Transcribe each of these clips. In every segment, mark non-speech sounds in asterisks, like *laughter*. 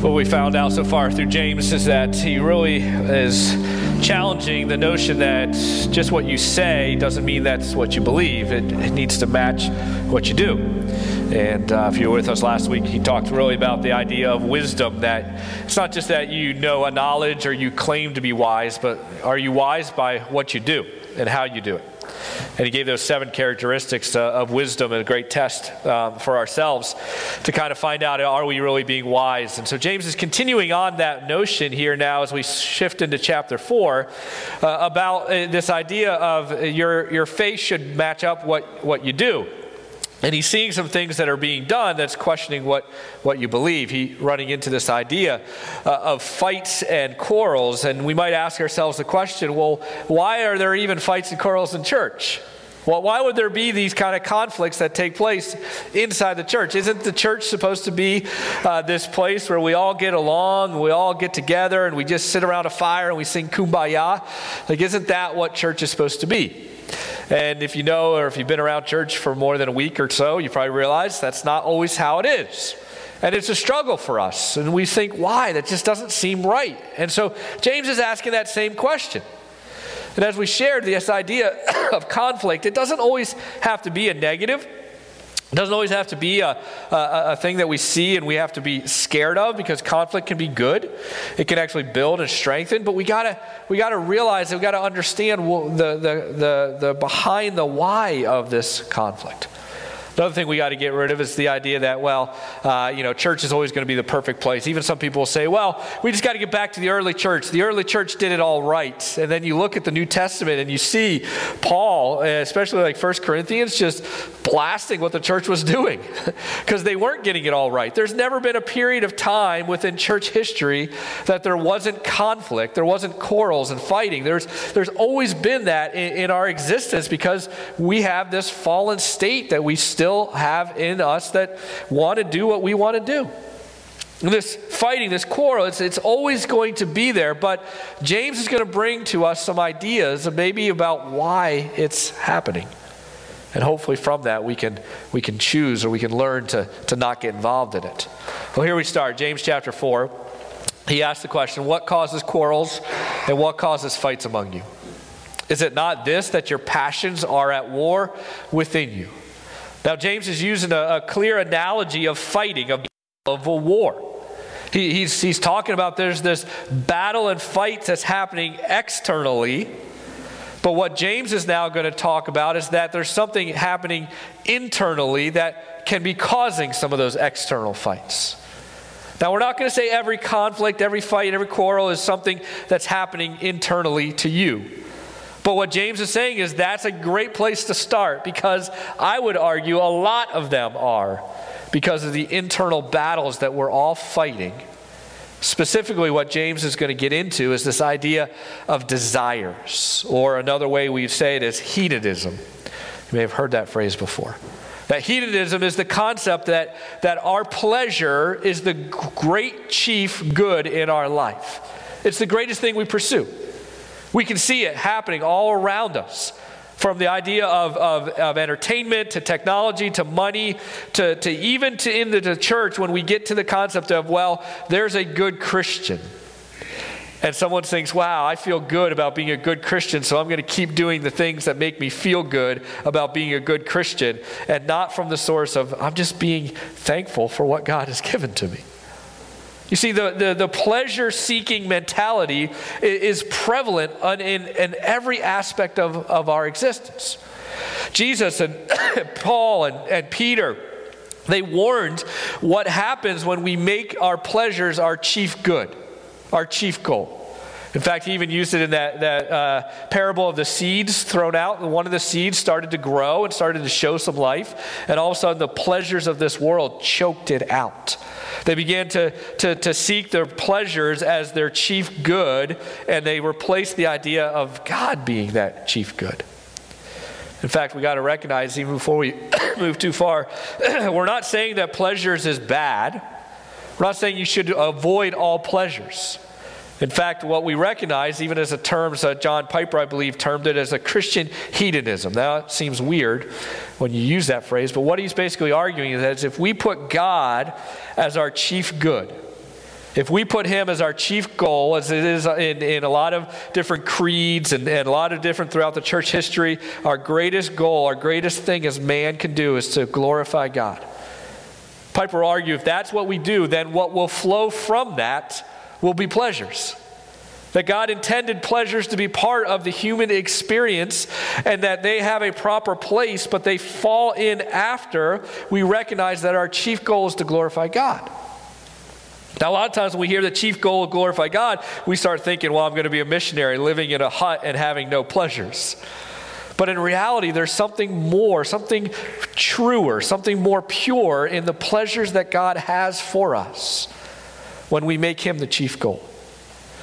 What we found out so far through James is that he really is challenging the notion that just what you say doesn't mean that's what you believe. It, it needs to match what you do. And uh, if you were with us last week, he talked really about the idea of wisdom that it's not just that you know a knowledge or you claim to be wise, but are you wise by what you do and how you do it? And he gave those seven characteristics uh, of wisdom, a great test um, for ourselves to kind of find out are we really being wise? And so James is continuing on that notion here now as we shift into chapter four uh, about uh, this idea of your, your faith should match up what, what you do. And he's seeing some things that are being done that's questioning what, what you believe. He running into this idea uh, of fights and quarrels. And we might ask ourselves the question well, why are there even fights and quarrels in church? Well, why would there be these kind of conflicts that take place inside the church? Isn't the church supposed to be uh, this place where we all get along, we all get together, and we just sit around a fire and we sing kumbaya? Like, isn't that what church is supposed to be? And if you know, or if you've been around church for more than a week or so, you probably realize that's not always how it is. And it's a struggle for us. And we think, why? That just doesn't seem right. And so James is asking that same question. And as we shared this idea *coughs* of conflict, it doesn't always have to be a negative. It doesn't always have to be a, a, a, thing that we see and we have to be scared of because conflict can be good. It can actually build and strengthen, but we gotta we gotta realize we gotta understand the, the, the, the behind the why of this conflict. Another thing we got to get rid of is the idea that, well, uh, you know, church is always going to be the perfect place. Even some people will say, well, we just got to get back to the early church. The early church did it all right. And then you look at the New Testament and you see Paul, especially like First Corinthians, just blasting what the church was doing *laughs* because they weren't getting it all right. There's never been a period of time within church history that there wasn't conflict, there wasn't quarrels and fighting. There's, there's always been that in, in our existence because we have this fallen state that we still still have in us that want to do what we want to do. This fighting, this quarrel, it's, it's always going to be there, but James is going to bring to us some ideas, maybe about why it's happening. And hopefully from that we can, we can choose or we can learn to, to not get involved in it. Well, here we start, James chapter 4. He asks the question, What causes quarrels and what causes fights among you? Is it not this that your passions are at war within you? Now, James is using a, a clear analogy of fighting, of, of a war. He, he's, he's talking about there's this battle and fight that's happening externally. But what James is now going to talk about is that there's something happening internally that can be causing some of those external fights. Now, we're not going to say every conflict, every fight, every quarrel is something that's happening internally to you. But what James is saying is that's a great place to start because I would argue a lot of them are because of the internal battles that we're all fighting. Specifically, what James is going to get into is this idea of desires, or another way we say it is hedonism. You may have heard that phrase before. That hedonism is the concept that, that our pleasure is the great chief good in our life. It's the greatest thing we pursue. We can see it happening all around us. From the idea of, of, of entertainment to technology to money to, to even to into the church when we get to the concept of, well, there's a good Christian. And someone thinks, wow, I feel good about being a good Christian, so I'm going to keep doing the things that make me feel good about being a good Christian, and not from the source of, I'm just being thankful for what God has given to me. You see, the, the, the pleasure seeking mentality is prevalent in, in every aspect of, of our existence. Jesus and *coughs* Paul and, and Peter, they warned what happens when we make our pleasures our chief good, our chief goal. In fact, he even used it in that, that uh, parable of the seeds thrown out. One of the seeds started to grow and started to show some life, and all of a sudden the pleasures of this world choked it out. They began to, to, to seek their pleasures as their chief good, and they replaced the idea of God being that chief good. In fact, we got to recognize, even before we *coughs* move too far, *coughs* we're not saying that pleasures is bad. We're not saying you should avoid all pleasures. In fact, what we recognize, even as a term, uh, John Piper, I believe, termed it as a Christian hedonism. Now, it seems weird when you use that phrase, but what he's basically arguing is that if we put God as our chief good, If we put him as our chief goal, as it is in, in a lot of different creeds and, and a lot of different throughout the church history, our greatest goal, our greatest thing as man can do is to glorify God. Piper will argue if that's what we do, then what will flow from that will be pleasures. That God intended pleasures to be part of the human experience and that they have a proper place, but they fall in after we recognize that our chief goal is to glorify God. Now, a lot of times when we hear the chief goal of glorify God, we start thinking, well, I'm going to be a missionary living in a hut and having no pleasures. But in reality, there's something more, something truer, something more pure in the pleasures that God has for us when we make Him the chief goal.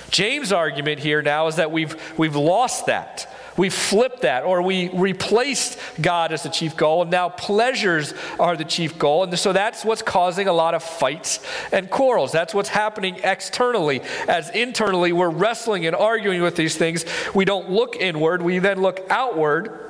James' argument here now is that we've, we've lost that. We flipped that, or we replaced God as the chief goal, and now pleasures are the chief goal. And so that's what's causing a lot of fights and quarrels. That's what's happening externally. As internally, we're wrestling and arguing with these things. We don't look inward, we then look outward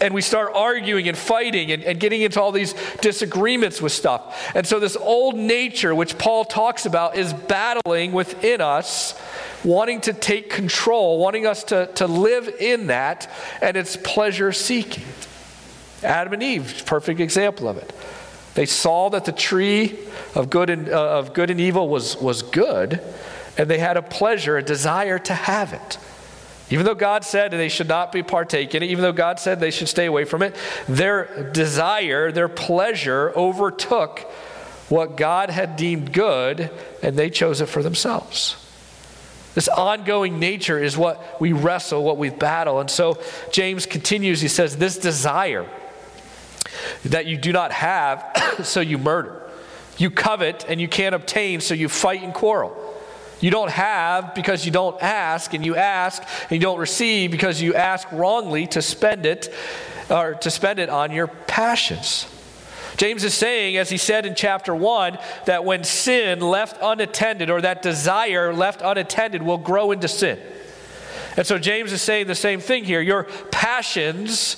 and we start arguing and fighting and, and, getting into all these disagreements with stuff. And so, this old nature, which Paul talks about, is battling within us wanting to take control, wanting us to, to live in that, and it's pleasure seeking. Adam and Eve, perfect example of it. They saw that the tree of good and, uh, of good and evil was, was good, and they had a pleasure, a desire to have it. Even though God said they should not be partaking, even though God said they should stay away from it, their desire, their pleasure overtook what God had deemed good, and they chose it for themselves. This ongoing nature is what we wrestle, what we battle. And so James continues, he says, This desire that you do not have, *coughs* so you murder. You covet and you can't obtain, so you fight and quarrel. You don't have because you don't ask, and you ask and you don't receive because you ask wrongly to spend it or to spend it on your passions. James is saying, as he said in chapter 1, that when sin left unattended, or that desire left unattended, will grow into sin. And so James is saying the same thing here. Your passions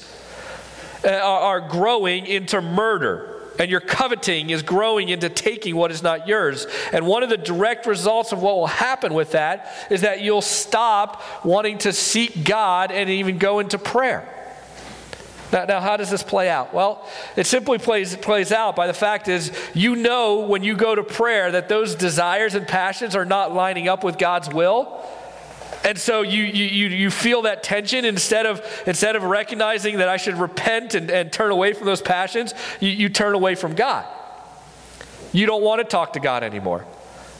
uh, are growing into murder. And your coveting is growing into taking what is not yours. And one of the direct results of what will happen with that is that you'll stop wanting to seek God and even go into prayer. Now, now, how does this play out? Well, it simply plays, plays out by the fact is you know when you go to prayer that those desires and passions are not lining up with God's will. And so you, you, you feel that tension instead of, instead of recognizing that I should repent and, and turn away from those passions, you, you turn away from God. You don't want to talk to God anymore.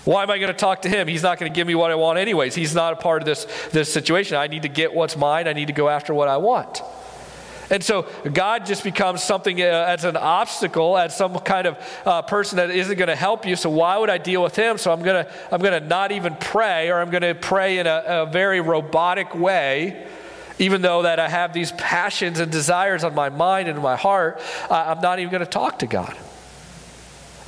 Why am I going to talk to him? He's not going to give me what I want, anyways. He's not a part of this, this situation. I need to get what's mine, I need to go after what I want. And so God just becomes something uh, as an obstacle, as some kind of uh, person that isn't going to help you. So why would I deal with him? So I'm going to I'm going to not even pray, or I'm going to pray in a, a very robotic way even though that I have these passions and desires on my mind and my heart, uh, I'm not even going to talk to God.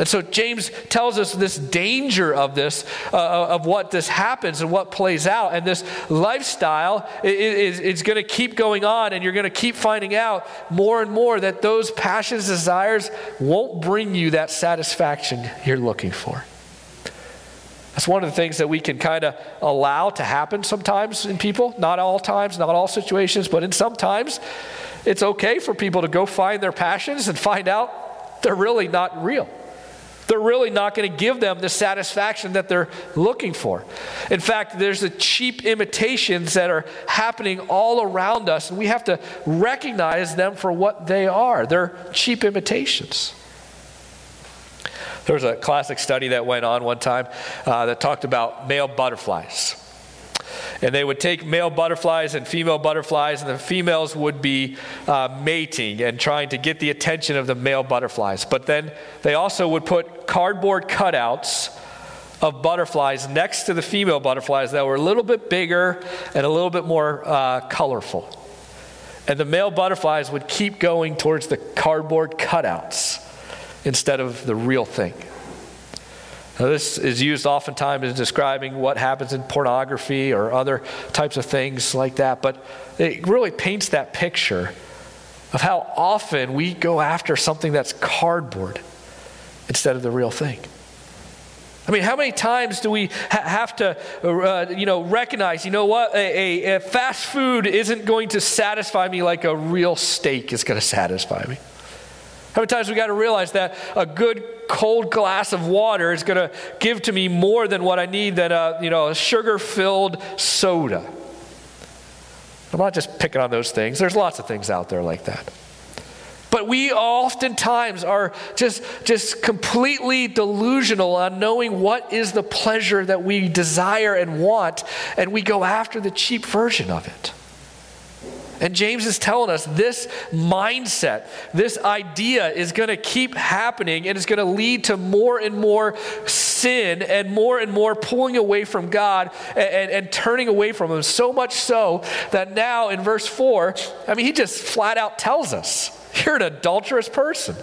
And so James tells us this danger of this, uh, uh, of what this happens and what plays out. And this lifestyle is, is going to keep going on, and you're going to keep finding out more and more that those passions, desires won't bring you that satisfaction you're looking for. That's one of the things that we can kind of allow to happen sometimes in people. Not all times, not all situations, but in some times, it's okay for people to go find their passions and find out they're really not real they're really not going to give them the satisfaction that they're looking for. In fact, there's the cheap imitations that are happening all around us, and we have to recognize them for what they are. They're cheap imitations. There was a classic study that went on one time uh, that talked about male butterflies. And they would take male butterflies and female butterflies, and the females would be uh, mating and trying to get the attention of the male butterflies. But then they also would put cardboard cutouts of butterflies next to the female butterflies that were a little bit bigger and a little bit more uh, colorful. And the male butterflies would keep going towards the cardboard cutouts instead of the real thing. Now, this is used oftentimes in describing what happens in pornography or other types of things like that, but it really paints that picture of how often we go after something that's cardboard instead of the real thing. I mean, how many times do we ha- have to, uh, you know, recognize, you know what, a, a, a fast food isn't going to satisfy me like a real steak is going to satisfy me? How many times we got to realize that a good cold glass of water is going to give to me more than what I need than a, you know, a sugar-filled soda? I'm not just picking on those things. There's lots of things out there like that. But we oftentimes are just, just completely delusional on knowing what is the pleasure that we desire and want, and we go after the cheap version of it. And James is telling us this mindset, this idea is going to keep happening and it's going to lead to more and more sin and more and more pulling away from God and, and, and, turning away from Him. So much so that now in verse 4, I mean, he just flat out tells us you're an adulterous person.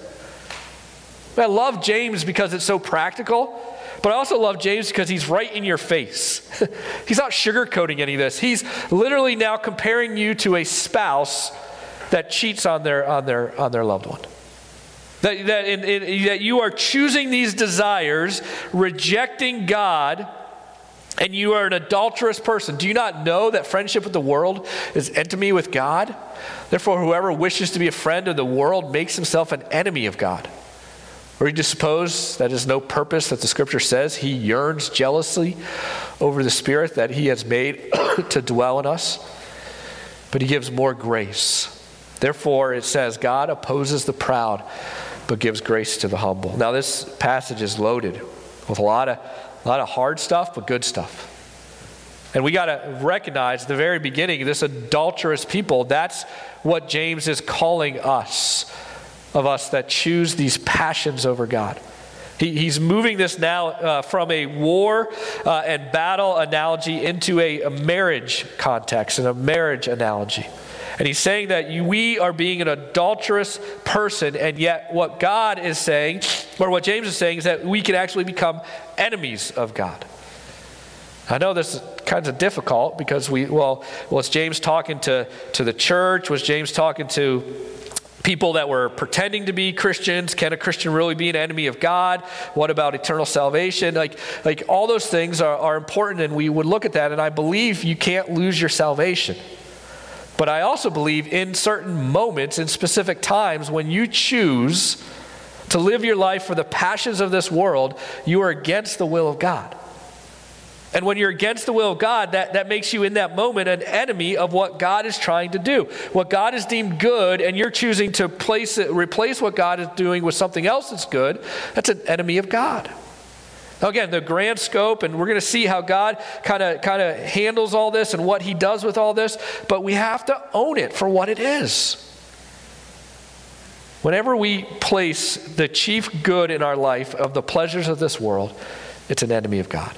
I love James because it's so practical. But I also love James because he's right in your face. *laughs* he's not sugarcoating any of this. He's literally now comparing you to a spouse that cheats on their, on their, on their loved one. That, that, in, in, that you are choosing these desires, rejecting God, and you are an adulterous person. Do you not know that friendship with the world is enmity with God? Therefore, whoever wishes to be a friend of the world makes himself an enemy of God. Or you just suppose that is no purpose that the scripture says he yearns jealously over the spirit that he has made *coughs* to dwell in us? But he gives more grace. Therefore, it says, God opposes the proud, but gives grace to the humble. Now, this passage is loaded with a lot of, a lot of hard stuff, but good stuff. And we got to recognize the very beginning, this adulterous people, that's what James is calling us of us that choose these passions over God. He, he's moving this now uh, from a war uh, and battle analogy into a, a, marriage context and a marriage analogy. And he's saying that we are being an adulterous person, and yet what God is saying, or what James is saying, is that we can actually become enemies of God. I know this is kind of difficult because we, well, was James talking to, to the church? Was James talking to people that were pretending to be Christians. Can a Christian really be an enemy of God? What about eternal salvation? Like, like all those things are, are important, and we would look at that. And I believe you can't lose your salvation. But I also believe in certain moments, in specific times, when you choose to live your life for the passions of this world, you are against the will of God. And when you're against the will of God, that, that makes you in that moment an enemy of what God is trying to do. What God has deemed good, and you're choosing to place it, replace what God is doing with something else that's good, that's an enemy of God. Now again, the grand scope, and we're going to see how God kind of kind of handles all this and what He does with all this, but we have to own it for what it is. Whenever we place the chief good in our life of the pleasures of this world, it's an enemy of God.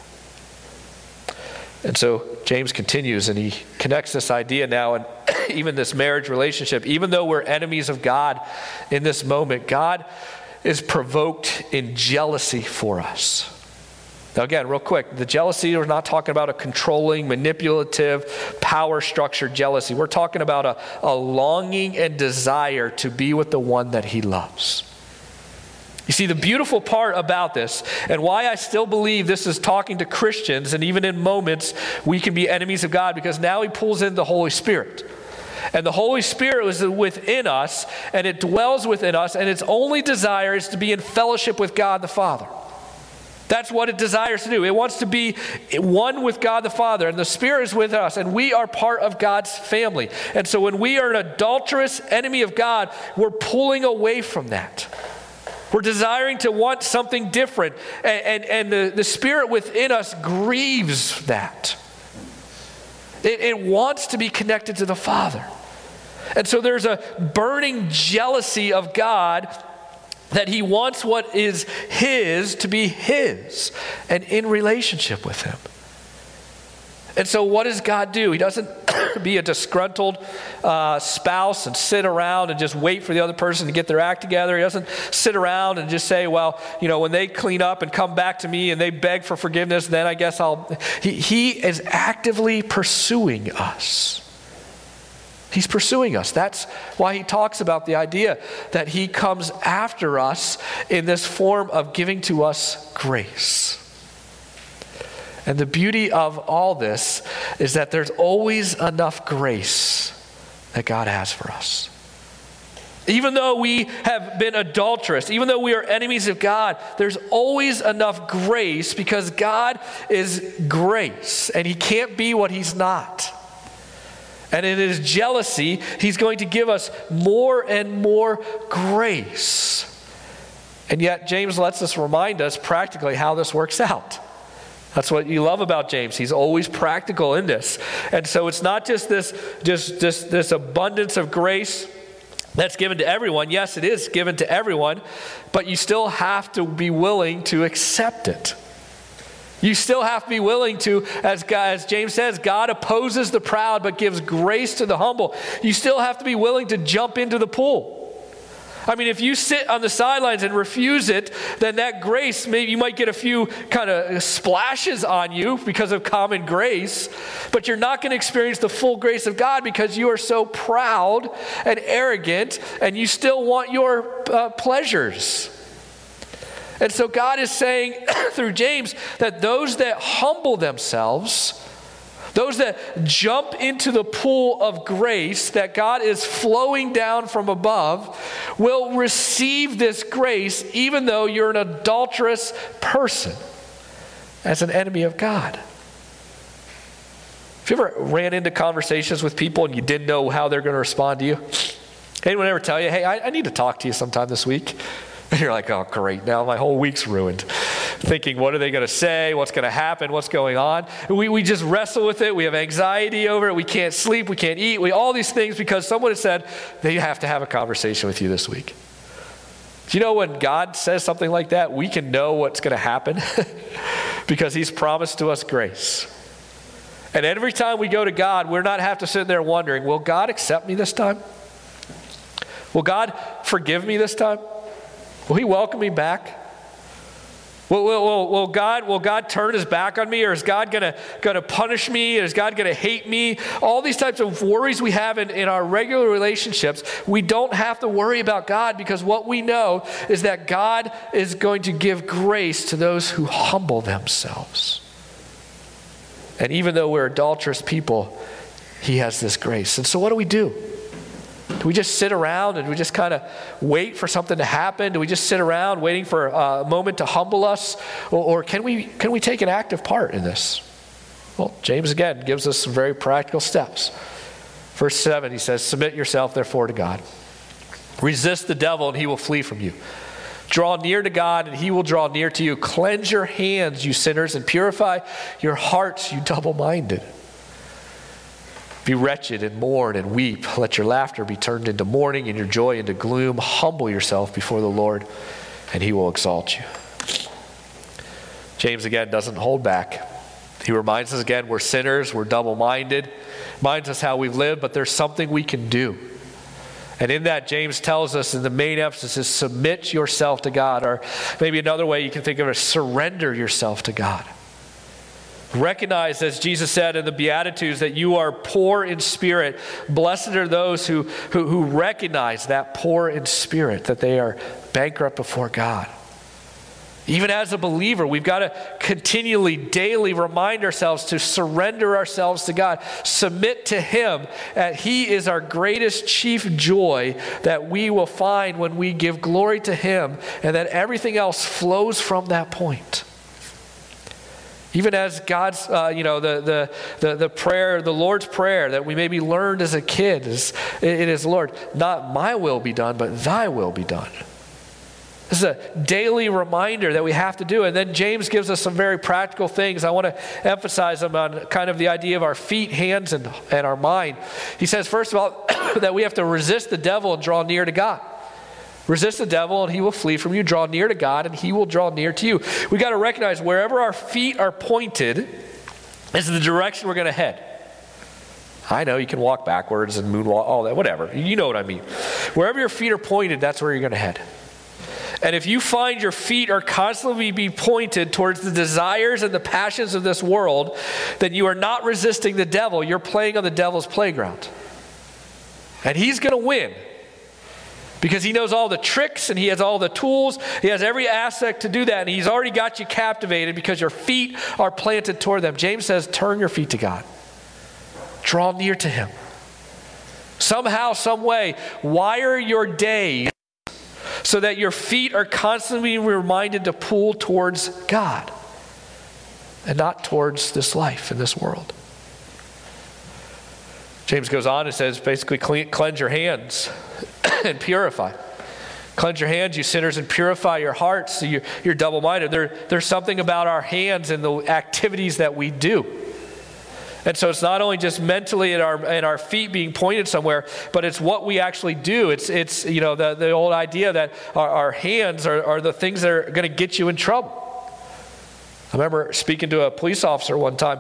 And so James continues and he connects this idea now and *clears throat* even this marriage relationship. Even though we're enemies of God in this moment, God is provoked in jealousy for us. Now, again, real quick, the jealousy, we're not talking about a controlling, manipulative, power structured jealousy. We're talking about a, a longing and desire to be with the one that he loves. You see, the beautiful part about this, and why I still believe this is talking to Christians, and even in moments we can be enemies of God, because now He pulls in the Holy Spirit. And the Holy Spirit is within us, and it dwells within us, and its only desire is to be in fellowship with God the Father. That's what it desires to do. It wants to be one with God the Father, and the Spirit is with us, and we are part of God's family. And so when we are an adulterous enemy of God, we're pulling away from that. We're desiring to want something different, and, and, and the, the Spirit within us grieves that. It, it wants to be connected to the Father. And so there's a burning jealousy of God that He wants what is His to be His and in relationship with Him. And so, what does God do? He doesn't *coughs* be a disgruntled uh, spouse and sit around and just wait for the other person to get their act together. He doesn't sit around and just say, well, you know, when they clean up and come back to me and they beg for forgiveness, then I guess I'll. He, he is actively pursuing us. He's pursuing us. That's why he talks about the idea that he comes after us in this form of giving to us grace. And the beauty of all this is that there's always enough grace that God has for us. Even though we have been adulterous, even though we are enemies of God, there's always enough grace because God is grace and He can't be what He's not. And in His jealousy, He's going to give us more and more grace. And yet, James lets us remind us practically how this works out. That's what you love about James. He's always practical in this. And so it's not just this, just, just this abundance of grace that's given to everyone. Yes, it is given to everyone, but you still have to be willing to accept it. You still have to be willing to, as, God, as James says, God opposes the proud but gives grace to the humble. You still have to be willing to jump into the pool. I mean, if you sit on the sidelines and refuse it, then that grace, maybe you might get a few kind of splashes on you because of common grace, but you're not going to experience the full grace of God because you are so proud and arrogant and you still want your uh, pleasures. And so God is saying *clears throat* through James that those that humble themselves, those that jump into the pool of grace that God is flowing down from above will receive this grace even though you're an adulterous person as an enemy of God. Have you ever ran into conversations with people and you didn't know how they're going to respond to you? Anyone ever tell you, hey, I, I need to talk to you sometime this week? And *laughs* you're like, oh, great, now my whole week's ruined. Thinking, what are they going to say? What's going to happen? What's going on? We, we just wrestle with it. We have anxiety over it. We can't sleep. We can't eat. We, all these things because someone has said they have to have a conversation with you this week. Do you know when God says something like that, we can know what's going to happen? *laughs* because He's promised to us grace. And every time we go to God, we're not have to sit there wondering, will God accept me this time? Will God forgive me this time? Will He welcome me back? Will, will, will, God, will God turn his back on me or is God going to punish me? Or Is God going to hate me? All these types of worries we have in, in our regular relationships, we don't have to worry about God because what we know is that God is going to give grace to those who humble themselves. And even though we're adulterous people, he has this grace. And so, what do we do? Do we just sit around and we just kind of wait for something to happen? Do we just sit around waiting for a moment to humble us? Or, or can, we, can we take an active part in this? Well, James again gives us some very practical steps. Verse 7, he says, Submit yourself, therefore, to God. Resist the devil, and he will flee from you. Draw near to God, and he will draw near to you. Cleanse your hands, you sinners, and purify your hearts, you double minded. Be wretched and mourn and weep. Let your laughter be turned into mourning and your joy into gloom. Humble yourself before the Lord, and he will exalt you. James again doesn't hold back. He reminds us again we're sinners, we're double minded, reminds us how we've lived, but there's something we can do. And in that, James tells us, and the main emphasis is submit yourself to God, or maybe another way you can think of it, surrender yourself to God. Recognize, as Jesus said in the Beatitudes, that you are poor in spirit. Blessed are those who, who, who recognize that poor in spirit, that they are bankrupt before God. Even as a believer, we've got to continually, daily remind ourselves to surrender ourselves to God, submit to Him, that He is our greatest chief joy that we will find when we give glory to Him, and that everything else flows from that point. Even as God's, uh, you know, the, the, the, the, prayer, the Lord's Prayer that we maybe learned as a kid, is, it is, Lord, not my will be done, but thy will be done. This is a daily reminder that we have to do. And then James gives us some very practical things. I want to emphasize them on kind of the idea of our feet, hands, and, and our mind. He says, first of all, *coughs* that we have to resist the devil and draw near to God. Resist the devil and he will flee from you. Draw near to God and he will draw near to you. We got to recognize wherever our feet are pointed is the direction we're going to head. I know you can walk backwards and moonwalk, all that, whatever. You know what I mean. Wherever your feet are pointed, that's where you're going to head. And if you find your feet are constantly be pointed towards the desires and the passions of this world, then you are not resisting the devil. You're playing on the devil's playground. And he's going to win because he knows all the tricks and he has all the tools. He has every aspect to do that, and he's already got you captivated because your feet are planted toward them. James says, Turn your feet to God, draw near to him. Somehow, some way, wire your days so that your feet are constantly reminded to pull towards God and not towards this life and this world. James goes on and says basically, cleanse your hands *laughs* and purify. Cleanse your hands, you sinners, and purify your hearts. So you're, you're double minded. There, there's something about our hands and the activities that we do. And so it's not only just mentally and our, our feet being pointed somewhere, but it's what we actually do. It's, it's you know, the, the old idea that our, our hands are, are the things that are going to get you in trouble. I remember speaking to a police officer one time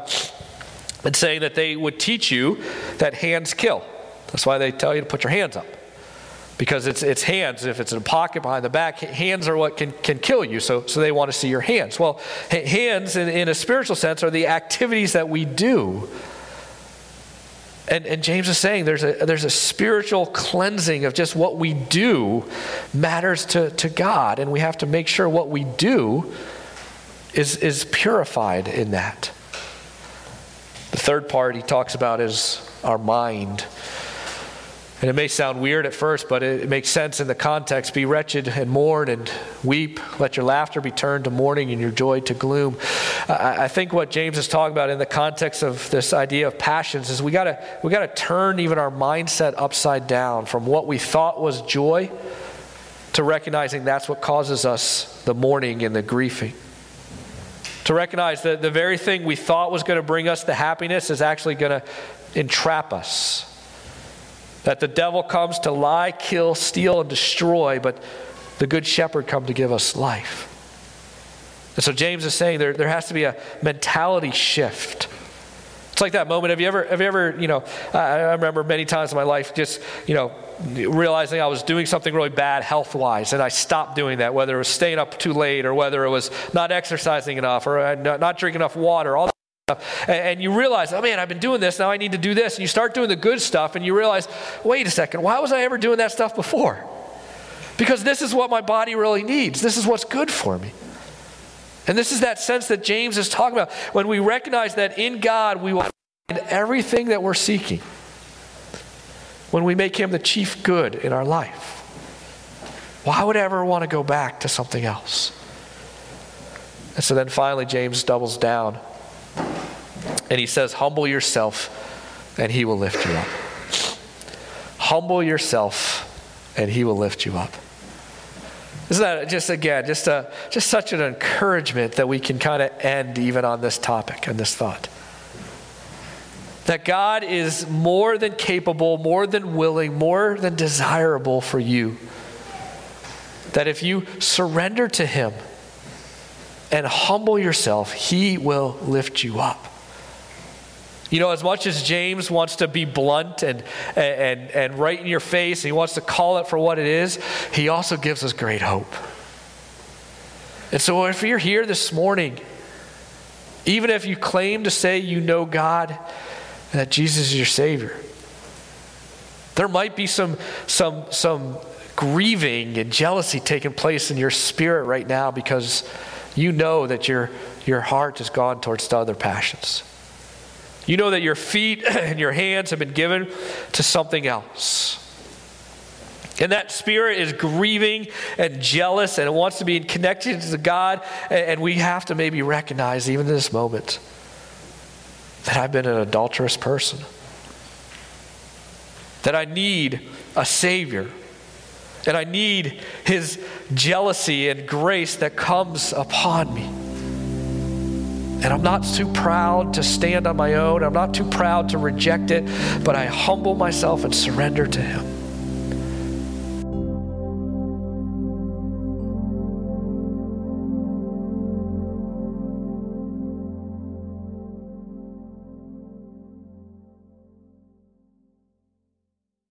and saying that they would teach you that hands kill. That's why they tell you to put your hands up because it's, it's hands. If it's in a pocket behind the back, hands are what can, can kill you. So, so they want to see your hands. Well, hands, in, in a spiritual sense, are the activities that we do. And, and James is saying there's a, there's a spiritual cleansing of just what we do matters to, to God. And we have to make sure what we do is, is purified in that. The third part he talks about is our mind. And it may sound weird at first, but it, it, makes sense in the context. Be wretched and mourn and weep. Let your laughter be turned to mourning and your joy to gloom. I, I think what James is talking about in the context of this idea of passions is we gotta we gotta turn even our mindset upside down from what we thought was joy to recognizing that's what causes us the mourning and the grieving. To recognize that the very thing we thought was going to bring us the happiness is actually going to entrap us that the devil comes to lie, kill, steal, and destroy, but the good shepherd come to give us life. And so James is saying there, there has to be a mentality shift. It's like that moment. Have you ever, have you ever, you know, I, I remember many times in my life just, you know, realizing I was doing something really bad health wise, and I stopped doing that, whether it was staying up too late or whether it was not exercising enough or uh, not drinking enough water, all and you realize, oh man, I've been doing this, now I need to do this. And you start doing the good stuff, and you realize, wait a second, why was I ever doing that stuff before? Because this is what my body really needs. This is what's good for me. And this is that sense that James is talking about. When we recognize that in God we will find everything that we're seeking, when we make Him the chief good in our life, why would I ever want to go back to something else? And so then finally, James doubles down and he says, Humble yourself, and he will lift you up. Humble yourself, and he will lift you up. Isn't that just, again, just, a, just such an encouragement that we can kind of end even on this topic and this thought? That God is more than capable, more than willing, more than desirable for you. That if you surrender to Him and humble yourself, He will lift you up. You know, as much as James wants to be blunt and, and, and right in your face, and he wants to call it for what it is, he also gives us great hope. And so if you're here this morning, even if you claim to say you know God, that Jesus is your Savior, there might be some, some, some grieving and jealousy taking place in your spirit right now because you know that your, your heart has gone towards the other passions. You know that your feet *clears throat* and your hands have been given to something else. And that spirit is grieving and jealous and it wants to be connected to God. And we have to maybe recognize, even in this moment, that I've been an adulterous person. That I need a Savior. And I need His jealousy and grace that comes upon me. And I'm not too proud to stand on my own. I'm not too proud to reject it, but I humble myself and surrender to Him.